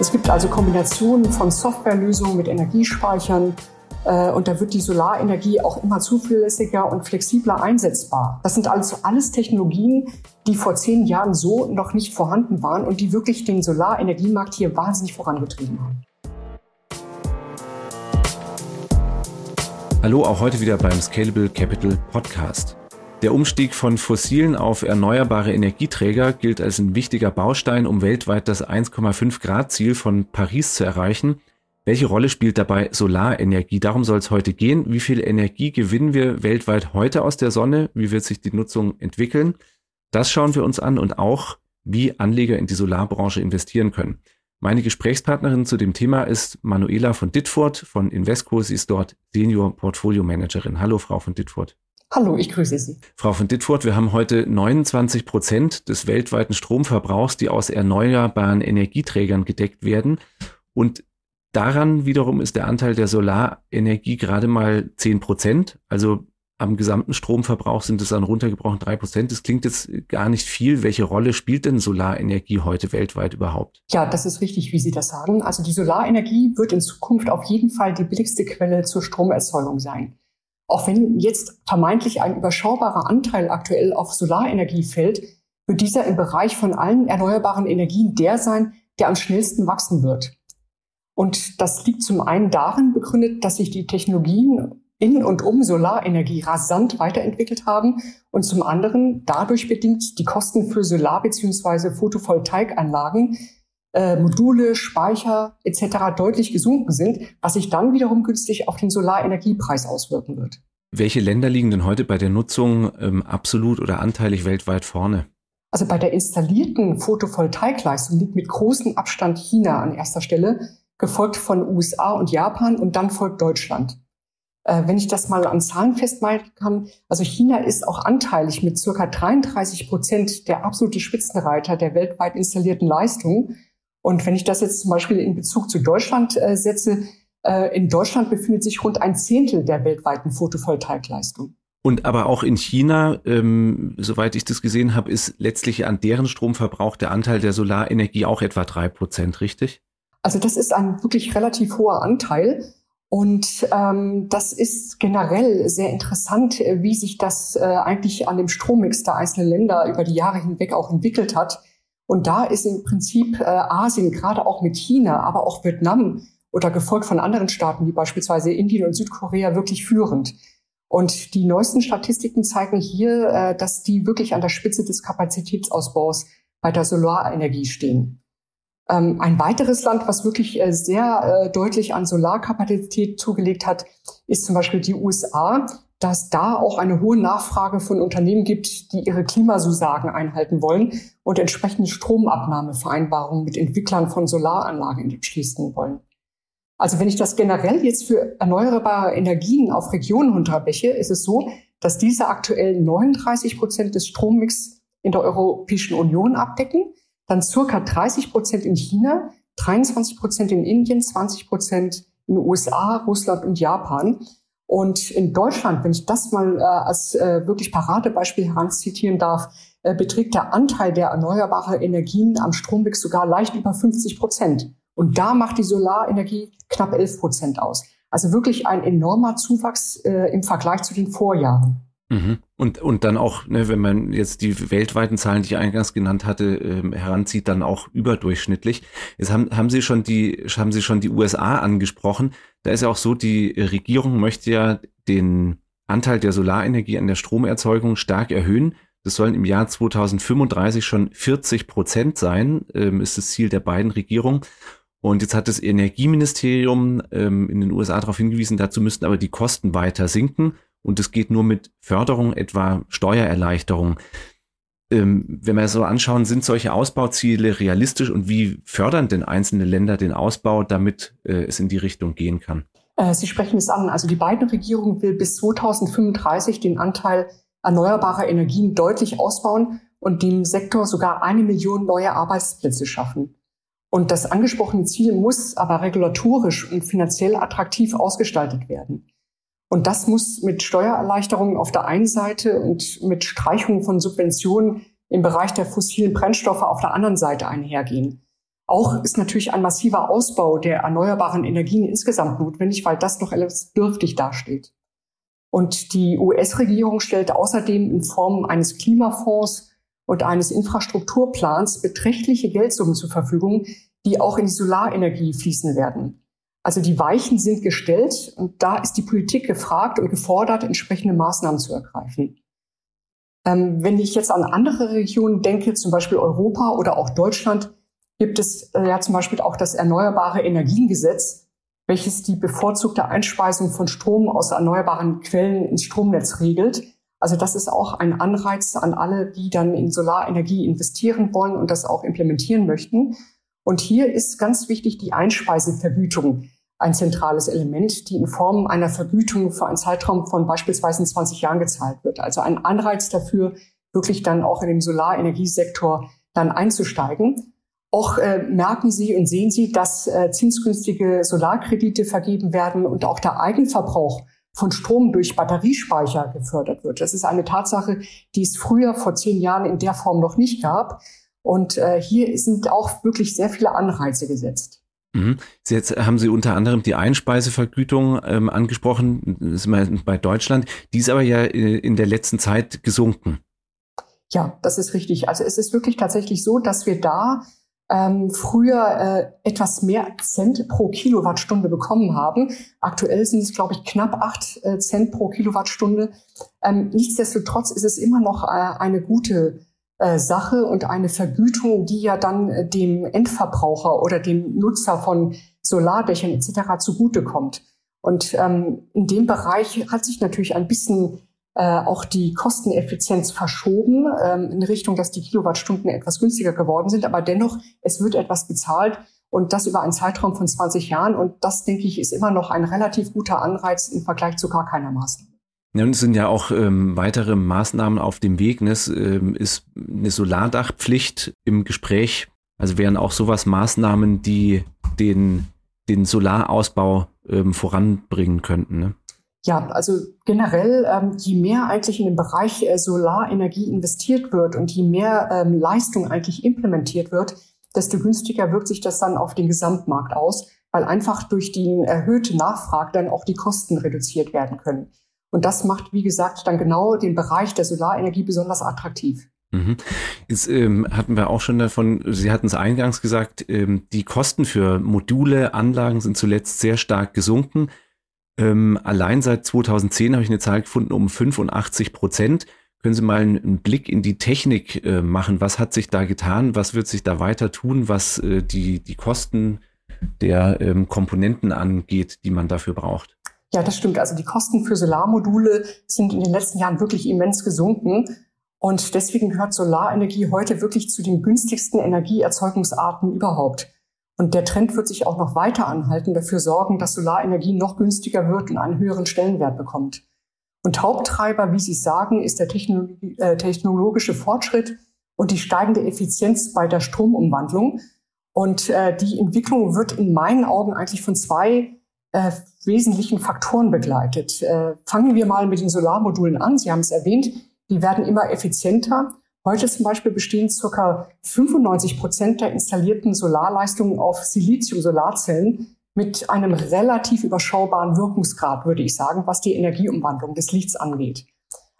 Es gibt also Kombinationen von Softwarelösungen mit Energiespeichern, äh, und da wird die Solarenergie auch immer zuverlässiger und flexibler einsetzbar. Das sind also alles Technologien, die vor zehn Jahren so noch nicht vorhanden waren und die wirklich den Solarenergiemarkt hier wahnsinnig vorangetrieben haben. Hallo, auch heute wieder beim Scalable Capital Podcast. Der Umstieg von fossilen auf erneuerbare Energieträger gilt als ein wichtiger Baustein, um weltweit das 1,5 Grad Ziel von Paris zu erreichen. Welche Rolle spielt dabei Solarenergie? Darum soll es heute gehen. Wie viel Energie gewinnen wir weltweit heute aus der Sonne? Wie wird sich die Nutzung entwickeln? Das schauen wir uns an und auch, wie Anleger in die Solarbranche investieren können. Meine Gesprächspartnerin zu dem Thema ist Manuela von Ditfurt von Invesco. Sie ist dort Senior Portfolio Managerin. Hallo, Frau von Ditfurt. Hallo, ich grüße Sie. Frau von Ditfurt, wir haben heute 29 Prozent des weltweiten Stromverbrauchs, die aus erneuerbaren Energieträgern gedeckt werden. Und Daran wiederum ist der Anteil der Solarenergie gerade mal 10 Prozent. Also am gesamten Stromverbrauch sind es dann runtergebrochen drei Prozent. Das klingt jetzt gar nicht viel. Welche Rolle spielt denn Solarenergie heute weltweit überhaupt? Ja, das ist richtig, wie Sie das sagen. Also die Solarenergie wird in Zukunft auf jeden Fall die billigste Quelle zur Stromerzeugung sein. Auch wenn jetzt vermeintlich ein überschaubarer Anteil aktuell auf Solarenergie fällt, wird dieser im Bereich von allen erneuerbaren Energien der sein, der am schnellsten wachsen wird. Und das liegt zum einen darin begründet, dass sich die Technologien in und um Solarenergie rasant weiterentwickelt haben und zum anderen dadurch bedingt die Kosten für Solar- bzw. Photovoltaikanlagen, äh, Module, Speicher etc. deutlich gesunken sind, was sich dann wiederum günstig auf den Solarenergiepreis auswirken wird. Welche Länder liegen denn heute bei der Nutzung ähm, absolut oder anteilig weltweit vorne? Also bei der installierten Photovoltaikleistung liegt mit großem Abstand China an erster Stelle gefolgt von USA und Japan und dann folgt Deutschland. Äh, wenn ich das mal an Zahlen festmachen kann, also China ist auch anteilig mit circa 33 Prozent der absolute Spitzenreiter der weltweit installierten Leistung. Und wenn ich das jetzt zum Beispiel in Bezug zu Deutschland äh, setze, äh, in Deutschland befindet sich rund ein Zehntel der weltweiten Photovoltaikleistung. Und aber auch in China, ähm, soweit ich das gesehen habe, ist letztlich an deren Stromverbrauch der Anteil der Solarenergie auch etwa drei Prozent, richtig? Also das ist ein wirklich relativ hoher Anteil. Und ähm, das ist generell sehr interessant, äh, wie sich das äh, eigentlich an dem Strommix der einzelnen Länder über die Jahre hinweg auch entwickelt hat. Und da ist im Prinzip äh, Asien, gerade auch mit China, aber auch Vietnam oder gefolgt von anderen Staaten wie beispielsweise Indien und Südkorea wirklich führend. Und die neuesten Statistiken zeigen hier, äh, dass die wirklich an der Spitze des Kapazitätsausbaus bei der Solarenergie stehen. Ähm, ein weiteres Land, was wirklich äh, sehr äh, deutlich an Solarkapazität zugelegt hat, ist zum Beispiel die USA, dass da auch eine hohe Nachfrage von Unternehmen gibt, die ihre Klimasusagen einhalten wollen und entsprechende Stromabnahmevereinbarungen mit Entwicklern von Solaranlagen schließen wollen. Also wenn ich das generell jetzt für erneuerbare Energien auf Regionen unterbreche, ist es so, dass diese aktuell 39 Prozent des Strommix in der Europäischen Union abdecken dann circa 30 Prozent in China, 23 Prozent in Indien, 20 Prozent in den USA, Russland und Japan. Und in Deutschland, wenn ich das mal äh, als äh, wirklich Paradebeispiel heranzitieren darf, äh, beträgt der Anteil der erneuerbaren Energien am Strommix sogar leicht über 50 Prozent. Und da macht die Solarenergie knapp 11 Prozent aus. Also wirklich ein enormer Zuwachs äh, im Vergleich zu den Vorjahren. Mhm. Und, und dann auch, ne, wenn man jetzt die weltweiten Zahlen, die ich eingangs genannt hatte, ähm, heranzieht, dann auch überdurchschnittlich. Jetzt haben, haben Sie schon die, haben Sie schon die USA angesprochen. Da ist ja auch so, die Regierung möchte ja den Anteil der Solarenergie an der Stromerzeugung stark erhöhen. Das sollen im Jahr 2035 schon 40 Prozent sein, ähm, ist das Ziel der beiden Regierungen. Und jetzt hat das Energieministerium ähm, in den USA darauf hingewiesen, dazu müssten aber die Kosten weiter sinken. Und es geht nur mit Förderung, etwa Steuererleichterung. Ähm, wenn wir so anschauen, sind solche Ausbauziele realistisch und wie fördern denn einzelne Länder den Ausbau, damit äh, es in die Richtung gehen kann? Äh, Sie sprechen es an. Also die beiden Regierungen will bis 2035 den Anteil erneuerbarer Energien deutlich ausbauen und dem Sektor sogar eine Million neue Arbeitsplätze schaffen. Und das angesprochene Ziel muss aber regulatorisch und finanziell attraktiv ausgestaltet werden. Und das muss mit Steuererleichterungen auf der einen Seite und mit Streichungen von Subventionen im Bereich der fossilen Brennstoffe auf der anderen Seite einhergehen. Auch ist natürlich ein massiver Ausbau der erneuerbaren Energien insgesamt notwendig, weil das noch etwas dürftig dasteht. Und die US-Regierung stellt außerdem in Form eines Klimafonds und eines Infrastrukturplans beträchtliche Geldsummen zur Verfügung, die auch in die Solarenergie fließen werden. Also die Weichen sind gestellt und da ist die Politik gefragt und gefordert, entsprechende Maßnahmen zu ergreifen. Ähm, wenn ich jetzt an andere Regionen denke, zum Beispiel Europa oder auch Deutschland, gibt es äh, ja zum Beispiel auch das Erneuerbare Energiengesetz, welches die bevorzugte Einspeisung von Strom aus erneuerbaren Quellen ins Stromnetz regelt. Also das ist auch ein Anreiz an alle, die dann in Solarenergie investieren wollen und das auch implementieren möchten. Und hier ist ganz wichtig die Einspeisevergütung ein zentrales Element, die in Form einer Vergütung für einen Zeitraum von beispielsweise 20 Jahren gezahlt wird. Also ein Anreiz dafür, wirklich dann auch in den Solarenergiesektor dann einzusteigen. Auch äh, merken Sie und sehen Sie, dass äh, zinsgünstige Solarkredite vergeben werden und auch der Eigenverbrauch von Strom durch Batteriespeicher gefördert wird. Das ist eine Tatsache, die es früher vor zehn Jahren in der Form noch nicht gab. Und äh, hier sind auch wirklich sehr viele Anreize gesetzt. Mhm. Jetzt haben Sie unter anderem die Einspeisevergütung ähm, angesprochen, das ist bei Deutschland. Die ist aber ja äh, in der letzten Zeit gesunken. Ja, das ist richtig. Also es ist wirklich tatsächlich so, dass wir da ähm, früher äh, etwas mehr Cent pro Kilowattstunde bekommen haben. Aktuell sind es, glaube ich, knapp acht äh, Cent pro Kilowattstunde. Ähm, nichtsdestotrotz ist es immer noch äh, eine gute Sache und eine Vergütung, die ja dann äh, dem Endverbraucher oder dem Nutzer von Solardächern etc. zugutekommt. Und ähm, in dem Bereich hat sich natürlich ein bisschen äh, auch die Kosteneffizienz verschoben ähm, in Richtung, dass die Kilowattstunden etwas günstiger geworden sind. Aber dennoch, es wird etwas bezahlt und das über einen Zeitraum von 20 Jahren. Und das, denke ich, ist immer noch ein relativ guter Anreiz im Vergleich zu gar keiner Maßnahme. Ja, und es sind ja auch ähm, weitere Maßnahmen auf dem Weg. Ne? Es ähm, ist eine Solardachpflicht im Gespräch. Also wären auch sowas Maßnahmen, die den, den Solarausbau ähm, voranbringen könnten. Ne? Ja, also generell, ähm, je mehr eigentlich in den Bereich äh, Solarenergie investiert wird und je mehr ähm, Leistung eigentlich implementiert wird, desto günstiger wirkt sich das dann auf den Gesamtmarkt aus, weil einfach durch die erhöhte Nachfrage dann auch die Kosten reduziert werden können. Und das macht, wie gesagt, dann genau den Bereich der Solarenergie besonders attraktiv. Mhm. Jetzt ähm, hatten wir auch schon davon, Sie hatten es eingangs gesagt, ähm, die Kosten für Module, Anlagen sind zuletzt sehr stark gesunken. Ähm, allein seit 2010 habe ich eine Zahl gefunden um 85 Prozent. Können Sie mal einen Blick in die Technik äh, machen? Was hat sich da getan? Was wird sich da weiter tun, was äh, die, die Kosten der ähm, Komponenten angeht, die man dafür braucht? Ja, das stimmt. Also die Kosten für Solarmodule sind in den letzten Jahren wirklich immens gesunken. Und deswegen gehört Solarenergie heute wirklich zu den günstigsten Energieerzeugungsarten überhaupt. Und der Trend wird sich auch noch weiter anhalten, dafür sorgen, dass Solarenergie noch günstiger wird und einen höheren Stellenwert bekommt. Und Haupttreiber, wie Sie sagen, ist der äh, technologische Fortschritt und die steigende Effizienz bei der Stromumwandlung. Und äh, die Entwicklung wird in meinen Augen eigentlich von zwei äh, wesentlichen Faktoren begleitet. Äh, fangen wir mal mit den Solarmodulen an. Sie haben es erwähnt, die werden immer effizienter Heute zum Beispiel bestehen circa 95 Prozent der installierten Solarleistungen auf Silizium-Solarzellen mit einem relativ überschaubaren Wirkungsgrad, würde ich sagen, was die Energieumwandlung des Lichts angeht.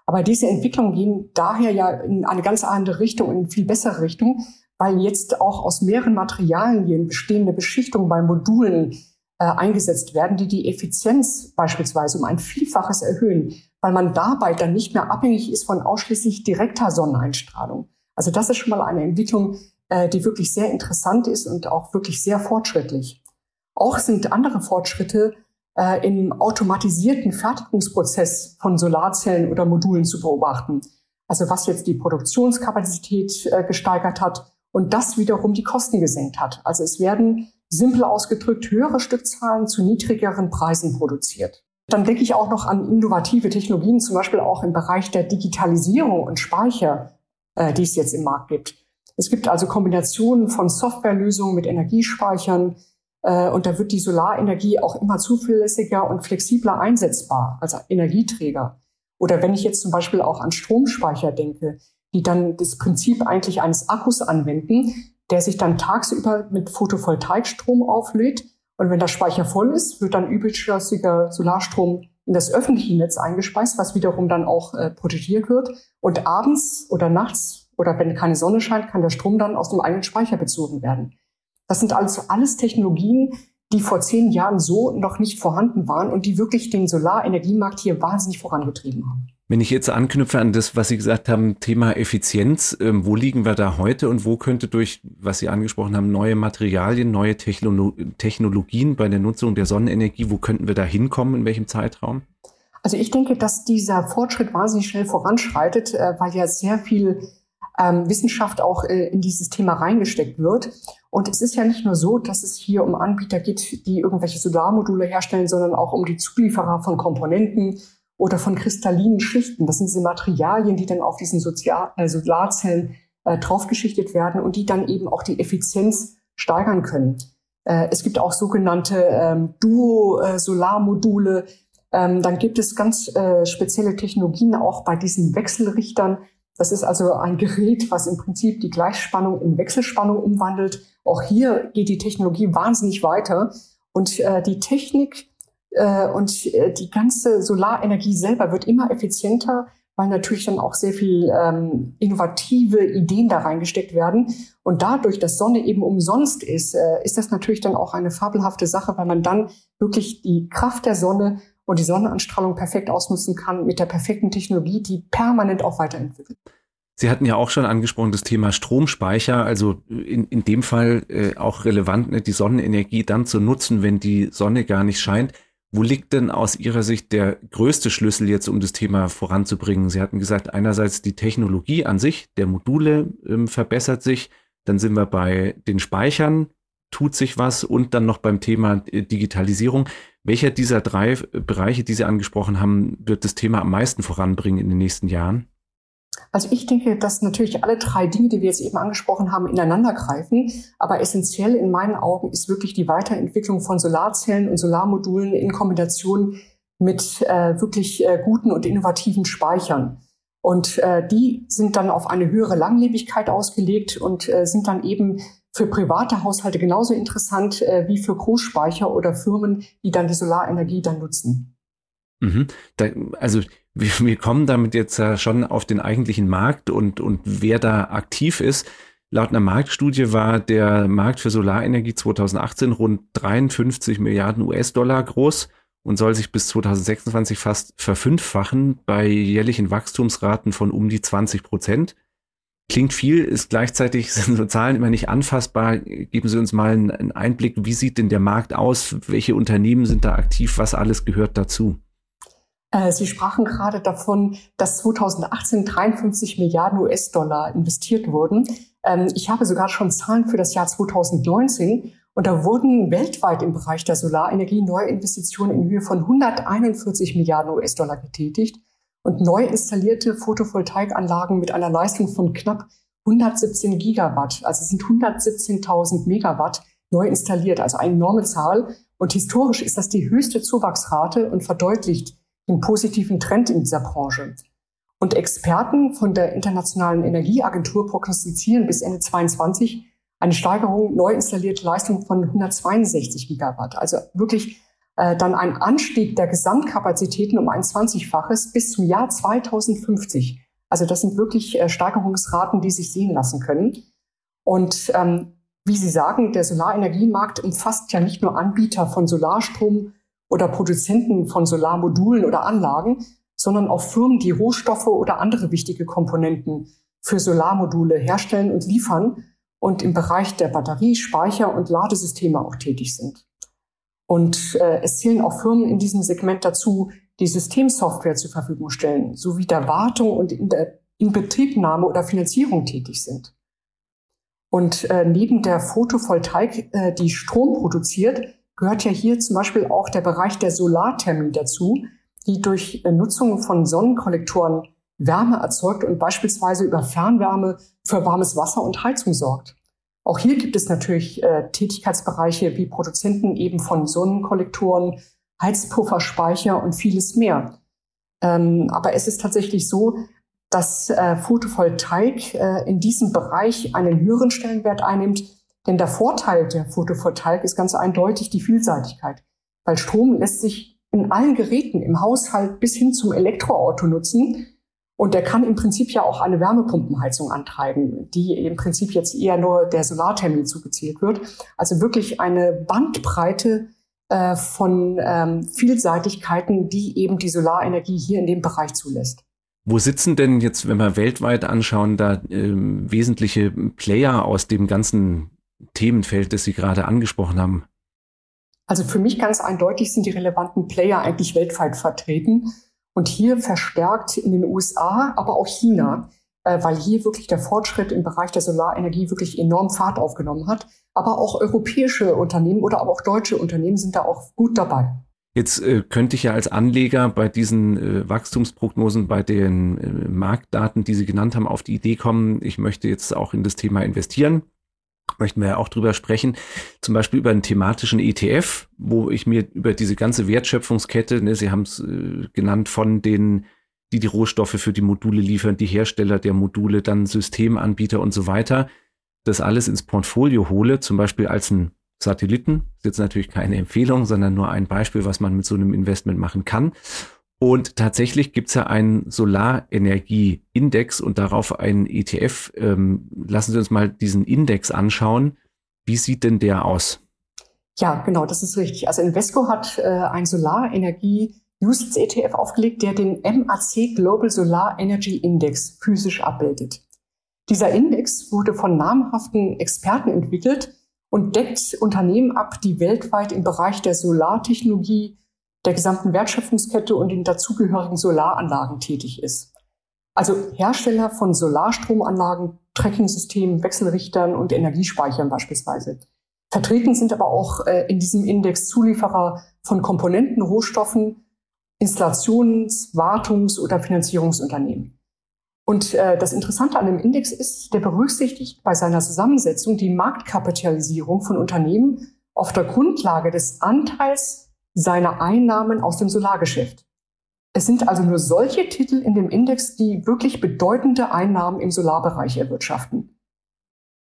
Aber diese Entwicklungen gehen daher ja in eine ganz andere Richtung, in eine viel bessere Richtung, weil jetzt auch aus mehreren Materialien bestehende Beschichtungen bei Modulen äh, eingesetzt werden, die die Effizienz beispielsweise um ein Vielfaches erhöhen weil man dabei dann nicht mehr abhängig ist von ausschließlich direkter Sonneneinstrahlung. Also das ist schon mal eine Entwicklung, äh, die wirklich sehr interessant ist und auch wirklich sehr fortschrittlich. Auch sind andere Fortschritte äh, im automatisierten Fertigungsprozess von Solarzellen oder Modulen zu beobachten. Also was jetzt die Produktionskapazität gesteigert hat und das wiederum die Kosten gesenkt hat. Also es werden simpel ausgedrückt höhere Stückzahlen zu niedrigeren Preisen produziert. Dann denke ich auch noch an innovative Technologien, zum Beispiel auch im Bereich der Digitalisierung und Speicher, äh, die es jetzt im Markt gibt. Es gibt also Kombinationen von Softwarelösungen mit Energiespeichern äh, und da wird die Solarenergie auch immer zuverlässiger und flexibler einsetzbar als Energieträger. Oder wenn ich jetzt zum Beispiel auch an Stromspeicher denke, die dann das Prinzip eigentlich eines Akkus anwenden, der sich dann tagsüber mit Photovoltaikstrom auflädt. Und wenn der Speicher voll ist, wird dann überschüssiger Solarstrom in das öffentliche Netz eingespeist, was wiederum dann auch äh, protegiert wird. Und abends oder nachts oder wenn keine Sonne scheint, kann der Strom dann aus dem eigenen Speicher bezogen werden. Das sind also alles Technologien, die vor zehn Jahren so noch nicht vorhanden waren und die wirklich den Solarenergiemarkt hier wahnsinnig vorangetrieben haben. Wenn ich jetzt anknüpfe an das, was Sie gesagt haben, Thema Effizienz, ähm, wo liegen wir da heute und wo könnte durch, was Sie angesprochen haben, neue Materialien, neue Technolo Technologien bei der Nutzung der Sonnenenergie, wo könnten wir da hinkommen, in welchem Zeitraum? Also ich denke, dass dieser Fortschritt wahnsinnig schnell voranschreitet, äh, weil ja sehr viel ähm, Wissenschaft auch äh, in dieses Thema reingesteckt wird. Und es ist ja nicht nur so, dass es hier um Anbieter geht, die irgendwelche Solarmodule herstellen, sondern auch um die Zulieferer von Komponenten, oder von kristallinen Schichten. Das sind diese Materialien, die dann auf diesen Sozial äh, Solarzellen äh, draufgeschichtet werden und die dann eben auch die Effizienz steigern können. Äh, es gibt auch sogenannte ähm, Duo-Solarmodule. Ähm, dann gibt es ganz äh, spezielle Technologien auch bei diesen Wechselrichtern. Das ist also ein Gerät, was im Prinzip die Gleichspannung in Wechselspannung umwandelt. Auch hier geht die Technologie wahnsinnig weiter. Und äh, die Technik und äh, die ganze Solarenergie selber wird immer effizienter, weil natürlich dann auch sehr viel ähm, innovative Ideen da reingesteckt werden. Und dadurch, dass Sonne eben umsonst ist, äh, ist das natürlich dann auch eine fabelhafte Sache, weil man dann wirklich die Kraft der Sonne und die Sonnenanstrahlung perfekt ausnutzen kann mit der perfekten Technologie, die permanent auch weiterentwickelt. Sie hatten ja auch schon angesprochen das Thema Stromspeicher, also in, in dem Fall äh, auch relevant, ne, die Sonnenenergie dann zu nutzen, wenn die Sonne gar nicht scheint. Wo liegt denn aus Ihrer Sicht der größte Schlüssel jetzt, um das Thema voranzubringen? Sie hatten gesagt, einerseits die Technologie an sich der Module ähm, verbessert sich, dann sind wir bei den Speichern, tut sich was und dann noch beim Thema äh, Digitalisierung. Welcher dieser drei Bereiche, die Sie angesprochen haben, wird das Thema am meisten voranbringen in den nächsten Jahren? Also ich denke, dass natürlich alle drei Dinge, die wir jetzt eben angesprochen haben, ineinander greifen. Aber essentiell in meinen Augen ist wirklich die Weiterentwicklung von Solarzellen und Solarmodulen in Kombination mit äh, wirklich äh, guten und innovativen Speichern. Und äh, die sind dann auf eine höhere Langlebigkeit ausgelegt und äh, sind dann eben für private Haushalte genauso interessant äh, wie für Großspeicher oder Firmen, die dann die Solarenergie dann nutzen. Mhm. Da, also wir, wir kommen damit jetzt ja schon auf den eigentlichen Markt und, und wer da aktiv ist. Laut einer Marktstudie war der Markt für Solarenergie 2018 rund 53 Milliarden US-Dollar groß und soll sich bis 2026 fast verfünffachen bei jährlichen Wachstumsraten von um die 20 Prozent. Klingt viel, ist gleichzeitig, sind so Zahlen immer nicht anfassbar. Geben Sie uns mal einen Einblick, wie sieht denn der Markt aus? Welche Unternehmen sind da aktiv? Was alles gehört dazu? Äh, Sie sprachen gerade davon, dass 2018 53 Milliarden US-Dollar investiert wurden. Ähm, ich habe sogar schon Zahlen für das Jahr 2019 und da wurden weltweit im Bereich der Solarenergie neue Investitionen in Höhe von 141 Milliarden US-Dollar getätigt und neu installierte Photovoltaikanlagen mit einer Leistung von knapp 117 Gigawatt, also sind 117.000 Megawatt neu installiert, also eine enorme Zahl. Und historisch ist das die höchste Zuwachsrate und verdeutlicht den positiven Trend in dieser Branche. Und Experten von der Internationalen Energieagentur prognostizieren bis Ende 2022 eine Steigerung neu installierter Leistung von 162 Gigawatt. Also wirklich äh, dann ein Anstieg der Gesamtkapazitäten um ein 20-faches bis zum Jahr 2050. Also das sind wirklich äh, Steigerungsraten, die sich sehen lassen können. Und ähm, wie Sie sagen, der Solarenergiemarkt umfasst ja nicht nur Anbieter von Solarstrom oder Produzenten von Solarmodulen oder Anlagen, sondern auch Firmen, die Rohstoffe oder andere wichtige Komponenten für Solarmodule herstellen und liefern und im Bereich der Batterie, Speicher und Ladesysteme auch tätig sind. Und äh, es zählen auch Firmen in diesem Segment dazu, die Systemsoftware zur Verfügung stellen, sowie der Wartung und in der Inbetriebnahme oder Finanzierung tätig sind. Und äh, neben der Photovoltaik, äh, die Strom produziert, gehört ja hier zum Beispiel auch der Bereich der Solarthermie dazu, die durch äh, Nutzung von Sonnenkollektoren Wärme erzeugt und beispielsweise über Fernwärme für warmes Wasser und Heizung sorgt. Auch hier gibt es natürlich äh, Tätigkeitsbereiche wie Produzenten eben von Sonnenkollektoren, Heizpufferspeicher und vieles mehr. Ähm, aber es ist tatsächlich so, dass äh, Photovoltaik äh, in diesem Bereich einen höheren Stellenwert einnimmt. Denn der Vorteil der Photovoltaik ist ganz eindeutig die Vielseitigkeit. Weil Strom lässt sich in allen Geräten im Haushalt bis hin zum Elektroauto nutzen. Und der kann im Prinzip ja auch eine Wärmepumpenheizung antreiben, die im Prinzip jetzt eher nur der Solarthermie zugezählt wird. Also wirklich eine Bandbreite äh, von ähm, Vielseitigkeiten, die eben die Solarenergie hier in dem Bereich zulässt. Wo sitzen denn jetzt, wenn wir weltweit anschauen, da äh, wesentliche Player aus dem ganzen Themenfeld, das Sie gerade angesprochen haben? Also für mich ganz eindeutig sind die relevanten Player eigentlich weltweit vertreten und hier verstärkt in den USA, aber auch China, äh, weil hier wirklich der Fortschritt im Bereich der Solarenergie wirklich enorm Fahrt aufgenommen hat. Aber auch europäische Unternehmen oder aber auch deutsche Unternehmen sind da auch gut dabei. Jetzt äh, könnte ich ja als Anleger bei diesen äh, Wachstumsprognosen, bei den äh, Marktdaten, die Sie genannt haben, auf die Idee kommen, ich möchte jetzt auch in das Thema investieren. Möchten wir ja auch drüber sprechen, zum Beispiel über einen thematischen ETF, wo ich mir über diese ganze Wertschöpfungskette, ne, Sie haben es äh, genannt, von den, die die Rohstoffe für die Module liefern, die Hersteller der Module, dann Systemanbieter und so weiter, das alles ins Portfolio hole, zum Beispiel als ein Satelliten. Das ist jetzt natürlich keine Empfehlung, sondern nur ein Beispiel, was man mit so einem Investment machen kann. Und tatsächlich gibt's ja einen Solarenergie-Index und darauf einen ETF. Ähm, lassen Sie uns mal diesen Index anschauen. Wie sieht denn der aus? Ja, genau, das ist richtig. Also Invesco hat äh, ein Solarenergie Usage ETF aufgelegt, der den MAC Global Solar Energy Index physisch abbildet. Dieser Index wurde von namhaften Experten entwickelt und deckt Unternehmen ab, die weltweit im Bereich der Solartechnologie, der gesamten Wertschöpfungskette und den dazugehörigen Solaranlagen tätig ist. Also Hersteller von Solarstromanlagen, Treckingsystemen, Wechselrichtern und Energiespeichern beispielsweise. Vertreten sind aber auch äh, in diesem Index Zulieferer von Komponenten, Rohstoffen, Installations-, Wartungs- oder Finanzierungsunternehmen. Und äh, das Interessante an dem Index ist, der berücksichtigt bei seiner Zusammensetzung die Marktkapitalisierung von Unternehmen auf der Grundlage des Anteils seiner Einnahmen aus dem Solargeschäft. Es sind also nur solche Titel in dem Index, die wirklich bedeutende Einnahmen im Solarbereich erwirtschaften.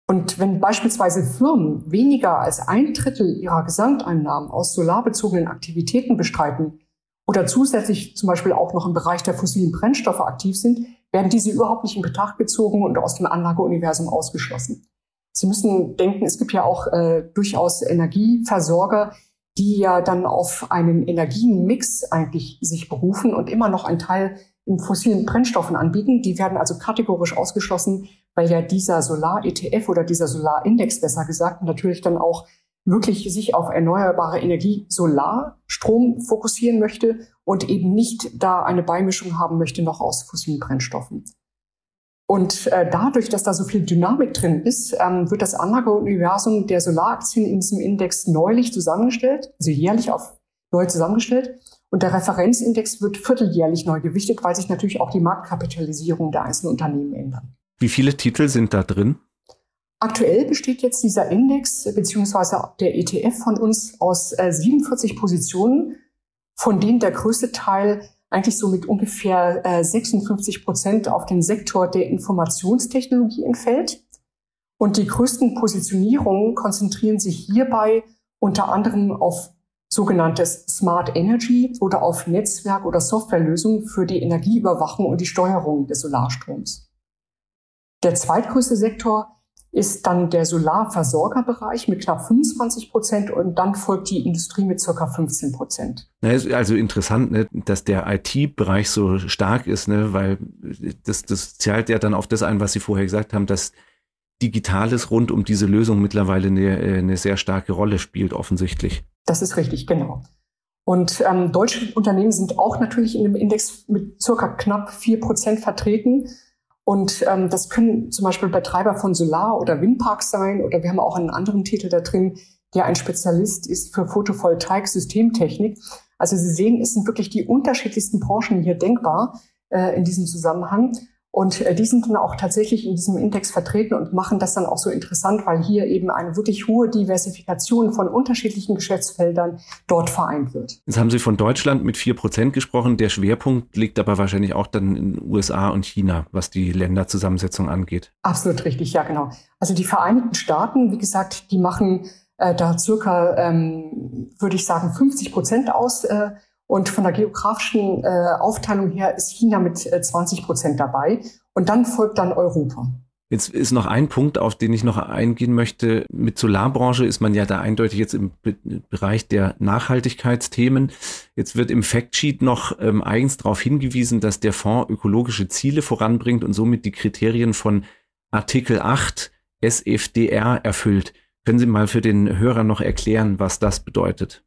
Und wenn beispielsweise Firmen weniger als ein Drittel ihrer Gesamteinnahmen aus solarbezogenen Aktivitäten bestreiten oder zusätzlich zum Beispiel auch noch im Bereich der fossilen Brennstoffe aktiv sind, werden diese überhaupt nicht in Betracht gezogen und aus dem Anlageuniversum ausgeschlossen. Sie müssen denken, es gibt ja auch äh, durchaus Energieversorger, die ja dann auf einen Energienmix eigentlich sich berufen und immer noch einen Teil in fossilen Brennstoffen anbieten. Die werden also kategorisch ausgeschlossen, weil ja dieser Solar-ETF oder dieser Solarindex besser gesagt natürlich dann auch wirklich sich auf erneuerbare Energie, Solar, Strom fokussieren möchte und eben nicht da eine Beimischung haben möchte noch aus fossilen Brennstoffen. Und äh, dadurch, dass da so viel Dynamik drin ist, ähm, wird das Anlageuniversum der Solaraktien in diesem Index neulich zusammengestellt, also jährlich auf neu zusammengestellt. Und der Referenzindex wird vierteljährlich neu gewichtet, weil sich natürlich auch die Marktkapitalisierung der einzelnen Unternehmen ändern. Wie viele Titel sind da drin? Aktuell besteht jetzt dieser Index beziehungsweise der ETF von uns aus äh, 47 Positionen, von denen der größte Teil eigentlich so mit ungefähr äh, 56 Prozent auf den Sektor der Informationstechnologie entfällt. Und die größten Positionierungen konzentrieren sich hierbei unter anderem auf sogenanntes Smart Energy oder auf Netzwerk- oder Softwarelösungen für die Energieüberwachung und die Steuerung des Solarstroms. Der zweitgrößte Sektor ist dann der Solarversorgerbereich mit knapp 25 Prozent und dann folgt die Industrie mit circa 15 Prozent. Also interessant, ne, dass der IT-Bereich so stark ist, ne, weil das, das zahlt ja dann auf das ein, was Sie vorher gesagt haben, dass Digitales rund um diese Lösung mittlerweile eine, eine sehr starke Rolle spielt, offensichtlich. Das ist richtig, genau. Und ähm, deutsche Unternehmen sind auch natürlich in dem Index mit circa knapp vier Prozent vertreten. Und ähm, das können zum Beispiel Betreiber von Solar- oder Windparks sein. Oder wir haben auch einen anderen Titel da drin, der ein Spezialist ist für Photovoltaik-Systemtechnik. Also Sie sehen, es sind wirklich die unterschiedlichsten Branchen hier denkbar äh, in diesem Zusammenhang. Und äh, die sind dann auch tatsächlich in diesem Index vertreten und machen das dann auch so interessant, weil hier eben eine wirklich hohe Diversifikation von unterschiedlichen Geschäftsfeldern dort vereint wird. Jetzt haben Sie von Deutschland mit vier Prozent gesprochen. Der Schwerpunkt liegt aber wahrscheinlich auch dann in USA und China, was die Länderzusammensetzung angeht. Absolut richtig, ja genau. Also die Vereinigten Staaten, wie gesagt, die machen äh, da circa, ähm, würde ich sagen, 50 Prozent aus. Äh, und von der geografischen äh, Aufteilung her ist China mit äh, 20 Prozent dabei. Und dann folgt dann Europa. Jetzt ist noch ein Punkt, auf den ich noch eingehen möchte. Mit Solarbranche ist man ja da eindeutig jetzt im Be Bereich der Nachhaltigkeitsthemen. Jetzt wird im Factsheet noch ähm, eigens darauf hingewiesen, dass der Fonds ökologische Ziele voranbringt und somit die Kriterien von Artikel 8 SFDR erfüllt. Können Sie mal für den Hörer noch erklären, was das bedeutet?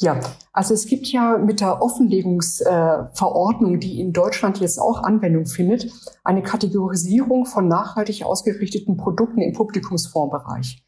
Ja, also es gibt ja mit der Offenlegungsverordnung, äh, die in Deutschland jetzt auch Anwendung findet, eine Kategorisierung von nachhaltig ausgerichteten Produkten im Publikumsfondsbereich.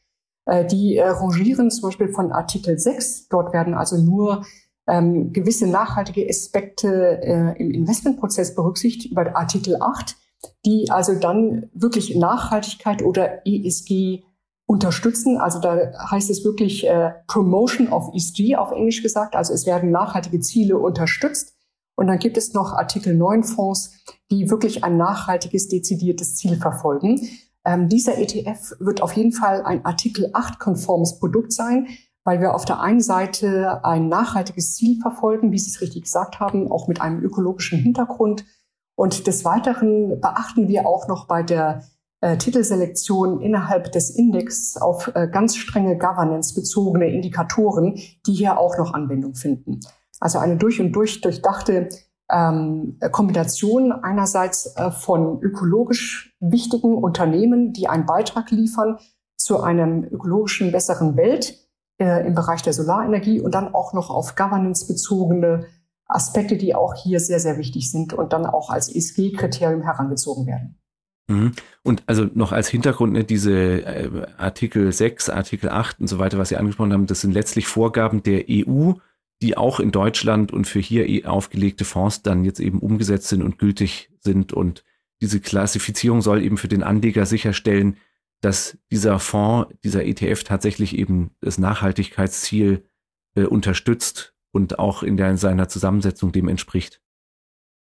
Äh, die äh, rangieren zum Beispiel von Artikel 6. Dort werden also nur ähm, gewisse nachhaltige Aspekte äh, im Investmentprozess berücksichtigt über Artikel 8, die also dann wirklich Nachhaltigkeit oder ESG unterstützen. Also da heißt es wirklich äh, Promotion of ESG auf Englisch gesagt. Also es werden nachhaltige Ziele unterstützt. Und dann gibt es noch Artikel 9 Fonds, die wirklich ein nachhaltiges, dezidiertes Ziel verfolgen. Ähm, dieser ETF wird auf jeden Fall ein Artikel 8 konformes Produkt sein, weil wir auf der einen Seite ein nachhaltiges Ziel verfolgen, wie Sie es richtig gesagt haben, auch mit einem ökologischen Hintergrund. Und des Weiteren beachten wir auch noch bei der äh, Titelselektion innerhalb des Index auf äh, ganz strenge Governance-bezogene Indikatoren, die hier auch noch Anwendung finden. Also eine durch und durch durchdachte ähm, Kombination einerseits äh, von ökologisch wichtigen Unternehmen, die einen Beitrag liefern zu einem ökologischen besseren Welt äh, im Bereich der Solarenergie und dann auch noch auf Governance-bezogene Aspekte, die auch hier sehr, sehr wichtig sind und dann auch als ESG-Kriterium herangezogen werden. Mhm. Und also noch als Hintergrund, ne, diese äh, Artikel 6, Artikel 8 und so weiter, was Sie angesprochen haben, das sind letztlich Vorgaben der EU, die auch in Deutschland und für hier eh aufgelegte Fonds dann jetzt eben umgesetzt sind und gültig sind. Und diese Klassifizierung soll eben für den Anleger sicherstellen, dass dieser Fonds, dieser ETF tatsächlich eben das Nachhaltigkeitsziel äh, unterstützt und auch in, der, in seiner Zusammensetzung dem entspricht.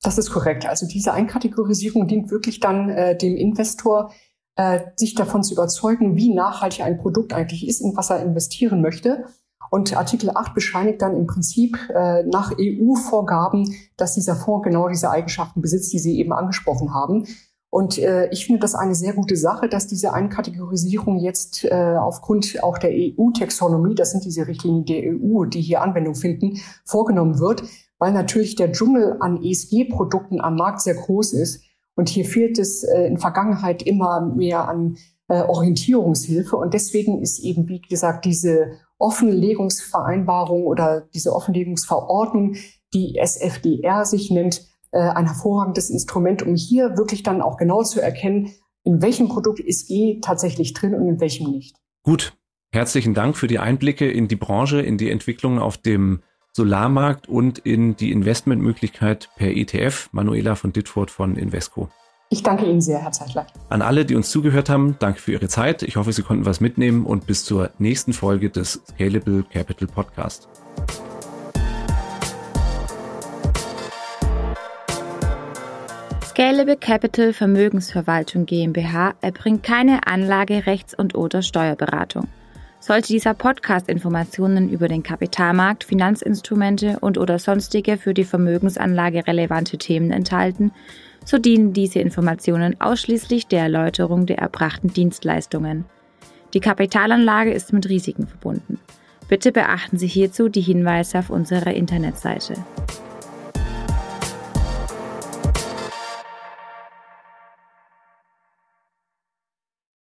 Das ist korrekt. Also diese Einkategorisierung dient wirklich dann äh, dem Investor, äh, sich davon zu überzeugen, wie nachhaltig ein Produkt eigentlich ist, in was er investieren möchte. Und Artikel 8 bescheinigt dann im Prinzip äh, nach EU-Vorgaben, dass dieser Fonds genau diese Eigenschaften besitzt, die Sie eben angesprochen haben. Und äh, ich finde das eine sehr gute Sache, dass diese Einkategorisierung jetzt äh, aufgrund auch der EU-Taxonomie, das sind diese Richtlinien der EU, die hier Anwendung finden, vorgenommen wird, weil natürlich der Dschungel an ESG-Produkten am Markt sehr groß ist. Und hier fehlt es äh, in Vergangenheit immer mehr an äh, Orientierungshilfe. Und deswegen ist eben, wie gesagt, diese Offenlegungsvereinbarung oder diese Offenlegungsverordnung, die SFDR sich nennt, äh, ein hervorragendes Instrument, um hier wirklich dann auch genau zu erkennen, in welchem Produkt ist G tatsächlich drin und in welchem nicht. Gut. Herzlichen Dank für die Einblicke in die Branche, in die Entwicklung auf dem Solarmarkt und in die Investmentmöglichkeit per ETF. Manuela von Ditford von Invesco. Ich danke Ihnen sehr, Herr Zeitler. An alle, die uns zugehört haben, danke für Ihre Zeit. Ich hoffe, Sie konnten was mitnehmen und bis zur nächsten Folge des Scalable Capital Podcast. Scalable Capital Vermögensverwaltung GmbH erbringt keine Anlage, Rechts- und oder Steuerberatung. Sollte dieser Podcast Informationen über den Kapitalmarkt, Finanzinstrumente und oder sonstige für die Vermögensanlage relevante Themen enthalten, so dienen diese Informationen ausschließlich der Erläuterung der erbrachten Dienstleistungen. Die Kapitalanlage ist mit Risiken verbunden. Bitte beachten Sie hierzu die Hinweise auf unserer Internetseite.